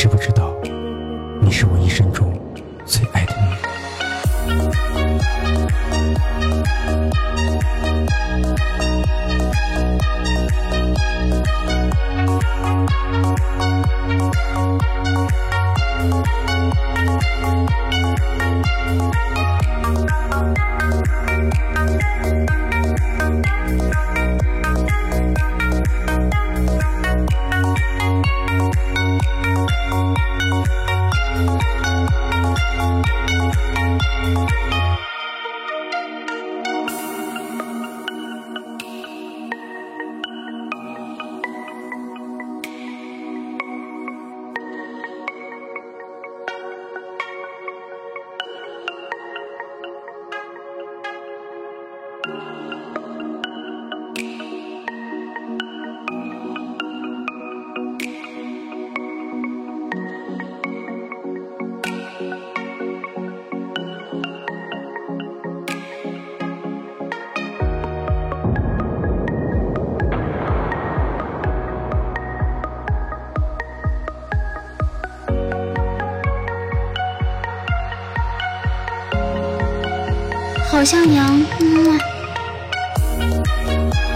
知不知道，你是我一生中最爱的好像娘，嗯。